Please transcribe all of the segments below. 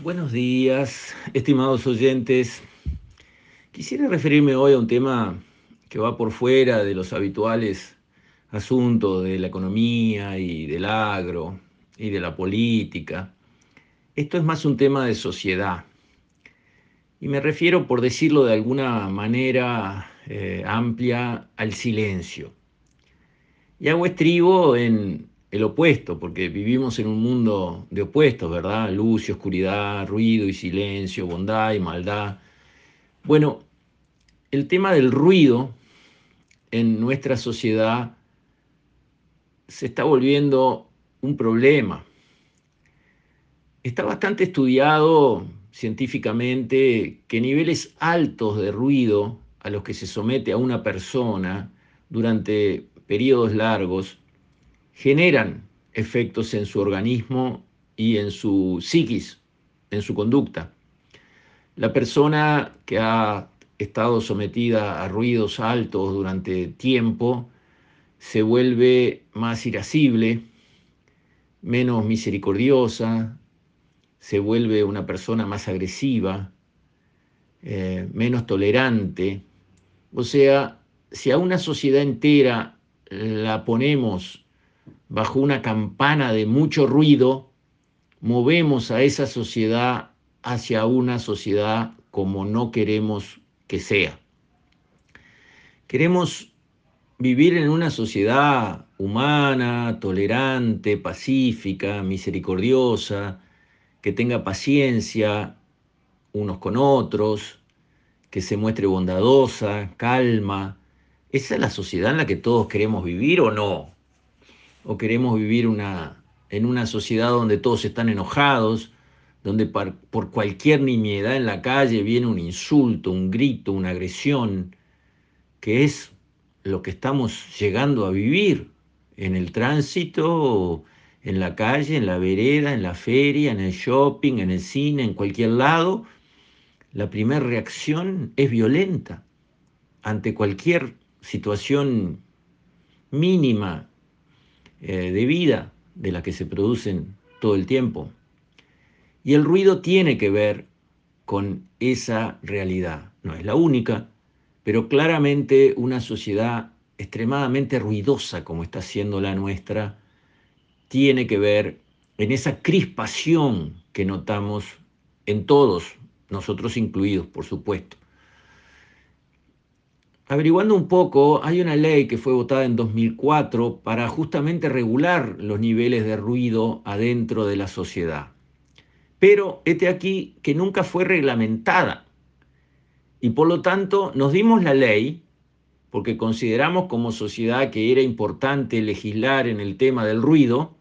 Buenos días, estimados oyentes. Quisiera referirme hoy a un tema que va por fuera de los habituales asuntos de la economía y del agro y de la política. Esto es más un tema de sociedad. Y me refiero, por decirlo de alguna manera eh, amplia, al silencio. Y hago estribo en el opuesto, porque vivimos en un mundo de opuestos, ¿verdad? Luz y oscuridad, ruido y silencio, bondad y maldad. Bueno, el tema del ruido en nuestra sociedad se está volviendo un problema. Está bastante estudiado científicamente que niveles altos de ruido a los que se somete a una persona durante periodos largos generan efectos en su organismo y en su psiquis, en su conducta. La persona que ha estado sometida a ruidos altos durante tiempo se vuelve más irascible, menos misericordiosa, se vuelve una persona más agresiva, eh, menos tolerante. O sea, si a una sociedad entera la ponemos bajo una campana de mucho ruido, movemos a esa sociedad hacia una sociedad como no queremos que sea. Queremos vivir en una sociedad humana, tolerante, pacífica, misericordiosa, que tenga paciencia unos con otros, que se muestre bondadosa, calma. ¿Esa es la sociedad en la que todos queremos vivir o no? O queremos vivir una, en una sociedad donde todos están enojados, donde por cualquier nimiedad en la calle viene un insulto, un grito, una agresión, que es lo que estamos llegando a vivir en el tránsito, en la calle, en la vereda, en la feria, en el shopping, en el cine, en cualquier lado, la primera reacción es violenta ante cualquier situación mínima eh, de vida de las que se producen todo el tiempo. Y el ruido tiene que ver con esa realidad. No es la única, pero claramente una sociedad extremadamente ruidosa como está siendo la nuestra, tiene que ver en esa crispación que notamos en todos, nosotros incluidos, por supuesto. Averiguando un poco, hay una ley que fue votada en 2004 para justamente regular los niveles de ruido adentro de la sociedad. Pero este aquí que nunca fue reglamentada. Y por lo tanto nos dimos la ley porque consideramos como sociedad que era importante legislar en el tema del ruido,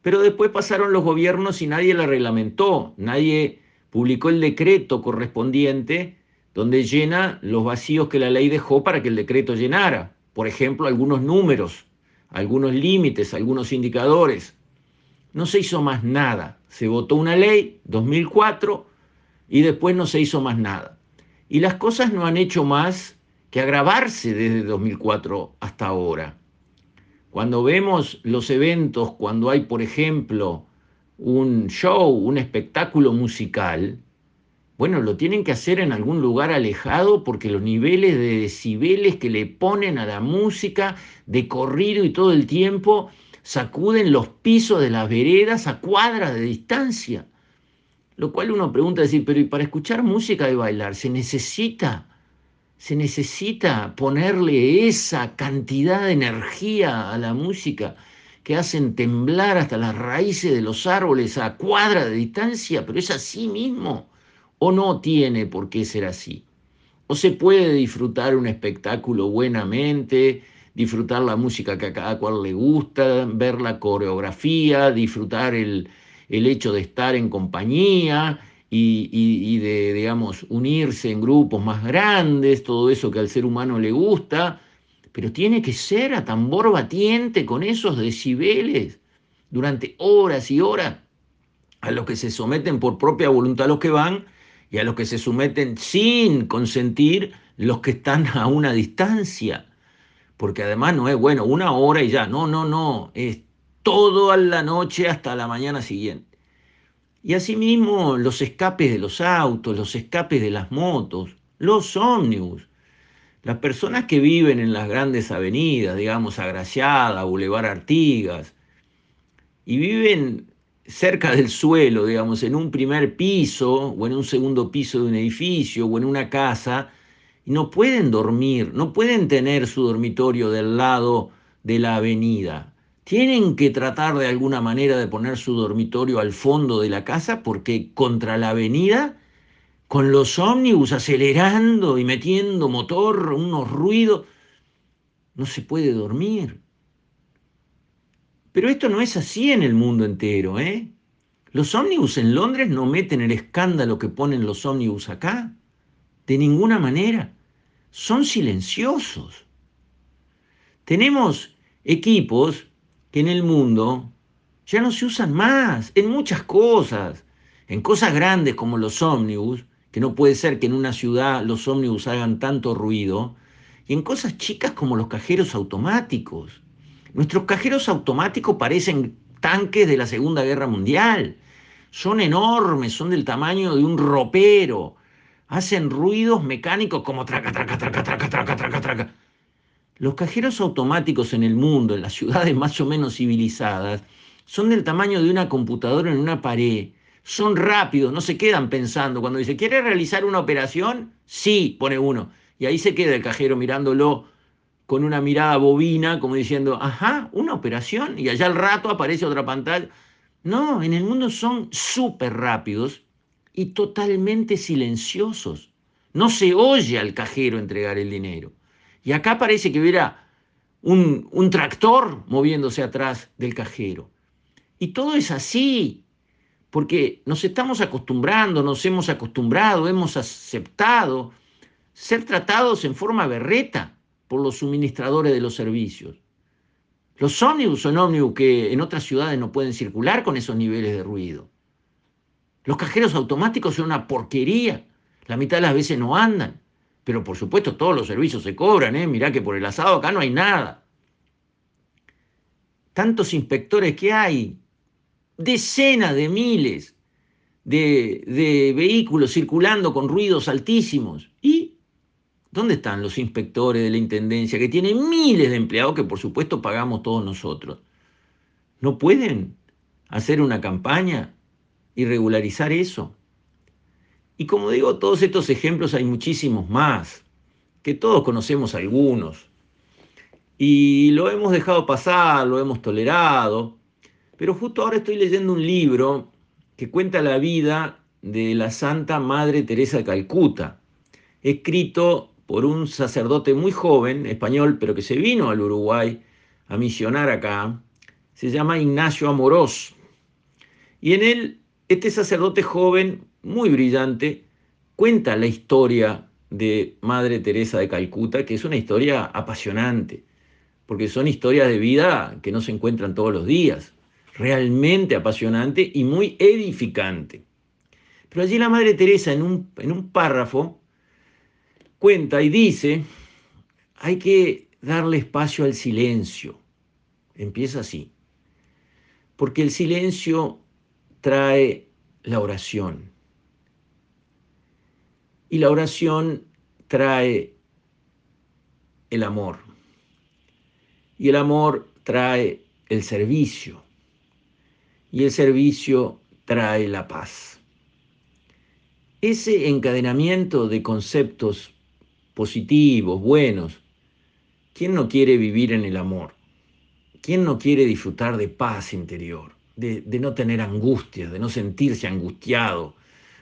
pero después pasaron los gobiernos y nadie la reglamentó, nadie publicó el decreto correspondiente donde llena los vacíos que la ley dejó para que el decreto llenara. Por ejemplo, algunos números, algunos límites, algunos indicadores. No se hizo más nada. Se votó una ley, 2004, y después no se hizo más nada. Y las cosas no han hecho más que agravarse desde 2004 hasta ahora. Cuando vemos los eventos, cuando hay, por ejemplo, un show, un espectáculo musical, bueno, lo tienen que hacer en algún lugar alejado porque los niveles de decibeles que le ponen a la música de corrido y todo el tiempo sacuden los pisos de las veredas a cuadras de distancia. Lo cual uno pregunta decir, pero ¿y para escuchar música y bailar se necesita se necesita ponerle esa cantidad de energía a la música que hacen temblar hasta las raíces de los árboles a cuadra de distancia, pero es así mismo o no tiene por qué ser así. O se puede disfrutar un espectáculo buenamente, disfrutar la música que a cada cual le gusta, ver la coreografía, disfrutar el, hecho de estar en compañía y, y, de, digamos, unirse en grupos más grandes, todo eso que al ser humano le gusta, pero tiene que ser a tambor batiente con esos decibeles durante horas y horas a los que se someten por propia voluntad los que van y a los que se someten sin consentir los que están a una distancia. Porque además no es, bueno, una hora y ya, no, no, no, es todo la noche hasta la mañana siguiente. Y asimismo los escapes de los autos, los escapes de las motos, los ómnibus. Las personas que viven en las grandes avenidas, digamos Agraciada, Boulevard Artigas, y viven cerca del suelo, digamos, en un primer piso o en un segundo piso de un edificio o en una casa, no pueden dormir, no pueden tener su dormitorio del lado de la avenida. Tienen que tratar de alguna manera de poner su dormitorio al fondo de la casa porque contra la avenida, con los ómnibus acelerando y metiendo motor, unos ruidos, no se puede dormir. Pero esto no es así en el mundo entero, ¿eh? Los ómnibus en Londres no meten el escándalo que ponen los ómnibus acá. De ninguna manera. Son silenciosos. Tenemos equipos que en el mundo ya no se usan más, en muchas cosas. En cosas grandes como los ómnibus, que no puede ser que en una ciudad los ómnibus hagan tanto ruido, y en cosas chicas como los cajeros automáticos. Nuestros cajeros automáticos parecen tanques de la Segunda Guerra Mundial. Son enormes, son del tamaño de un ropero. Hacen ruidos mecánicos como traca, traca, traca, traca, traca, traca, traca. Los cajeros automáticos en el mundo, en las ciudades más o menos civilizadas, son del tamaño de una computadora en una pared. Son rápidos, no se quedan pensando. Cuando dice, ¿quiere realizar una operación? Sí, pone uno. Y ahí se queda el cajero mirándolo con una mirada bobina, como diciendo, ajá, una operación. Y allá al rato aparece otra pantalla. No, en el mundo son súper rápidos y totalmente silenciosos. No se oye al cajero entregar el dinero. Y acá parece que hubiera un, un tractor moviéndose atrás del cajero. Y todo es así, porque nos estamos acostumbrando, nos hemos acostumbrado, hemos aceptado ser tratados en forma berreta por los suministradores de los servicios. Los ómnibus son ómnibus que en otras ciudades no pueden circular con esos niveles de ruido. Los cajeros automáticos son una porquería. La mitad de las veces no andan. Pero por supuesto todos los servicios se cobran, ¿eh? Mirá que por el asado acá no hay nada. Tantos inspectores que hay, decenas de miles de, de vehículos circulando con ruidos altísimos. ¿Y dónde están los inspectores de la Intendencia que tienen miles de empleados que por supuesto pagamos todos nosotros? ¿No pueden hacer una campaña y regularizar eso? Y como digo, todos estos ejemplos hay muchísimos más, que todos conocemos algunos. Y lo hemos dejado pasar, lo hemos tolerado, pero justo ahora estoy leyendo un libro que cuenta la vida de la Santa Madre Teresa de Calcuta, escrito por un sacerdote muy joven, español, pero que se vino al Uruguay a misionar acá, se llama Ignacio Amorós. Y en él, este sacerdote joven muy brillante, cuenta la historia de Madre Teresa de Calcuta, que es una historia apasionante, porque son historias de vida que no se encuentran todos los días, realmente apasionante y muy edificante. Pero allí la Madre Teresa en un, en un párrafo cuenta y dice, hay que darle espacio al silencio. Empieza así, porque el silencio trae la oración. Y la oración trae el amor. Y el amor trae el servicio. Y el servicio trae la paz. Ese encadenamiento de conceptos positivos, buenos, ¿quién no quiere vivir en el amor? ¿Quién no quiere disfrutar de paz interior? De, no tener angustia, de no sentirse angustiado,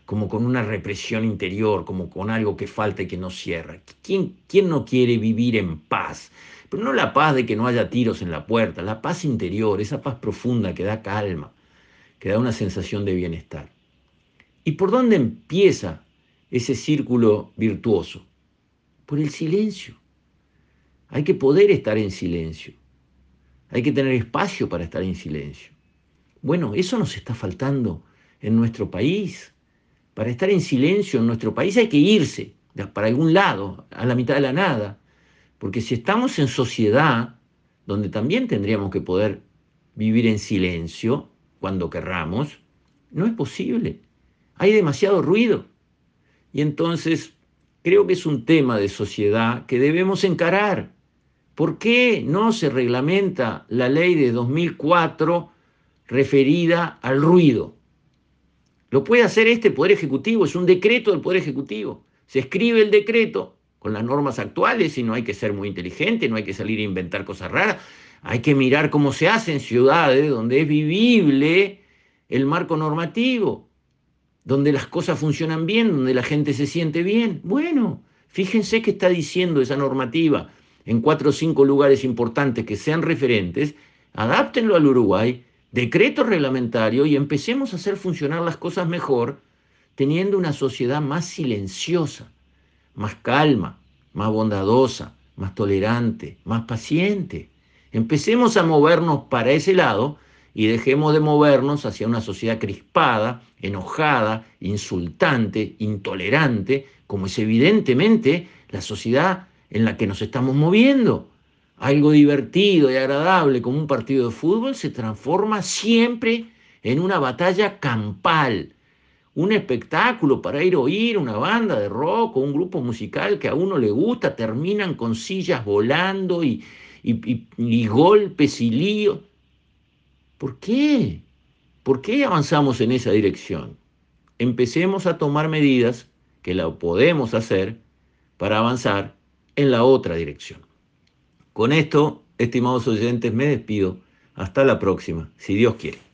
como con una represión interior, como con algo que falta y que no cierra. ¿Quién, ¿Quién no quiere vivir en paz? Pero no la paz de que no haya tiros en la puerta, la paz interior, esa paz profunda que da calma, que da una sensación de bienestar. ¿Y por dónde empieza ese círculo virtuoso? Por el silencio. Hay que poder estar en silencio. Hay que tener espacio para estar en silencio. Bueno, eso nos está faltando en nuestro país. Para estar en silencio en nuestro país hay que irse para algún lado, a la mitad de la nada, porque si estamos en sociedad, donde también tendríamos que poder vivir en silencio cuando querramos, No es posible. Hay demasiado ruido. Y entonces creo que es un tema de sociedad que debemos encarar. ¿Por qué no se reglamenta la ley de 2004 referida al ruido? Lo puede hacer este Poder Ejecutivo, es un decreto del Poder Ejecutivo. Se escribe el decreto con las normas actuales y no hay que ser muy inteligente, no hay que salir a inventar cosas raras, hay que mirar cómo se hace en ciudades donde es vivible el marco normativo, donde las cosas funcionan bien, donde la gente se siente bien. Bueno, fíjense qué está diciendo esa normativa en cuatro o cinco lugares importantes que sean referentes, adáptenlo al Uruguay, decreto reglamentario y empecemos a hacer funcionar las cosas mejor, teniendo una sociedad más silenciosa, más calma, más bondadosa, más tolerante, más paciente. Empecemos a movernos para ese lado y dejemos de movernos hacia una sociedad crispada, enojada, insultante, intolerante, como es evidentemente la sociedad en la que nos estamos moviendo. Algo divertido y agradable como un partido de fútbol se transforma siempre en una batalla campal, un espectáculo para ir a oír una banda de rock o un grupo musical que a uno le gusta, terminan con sillas volando y, y, golpes y líos. ¿Por qué? ¿Por qué avanzamos en esa dirección? Empecemos a tomar medidas que la podemos hacer para avanzar en la otra dirección. Con esto, estimados oyentes, me despido. Hasta la próxima, si Dios quiere.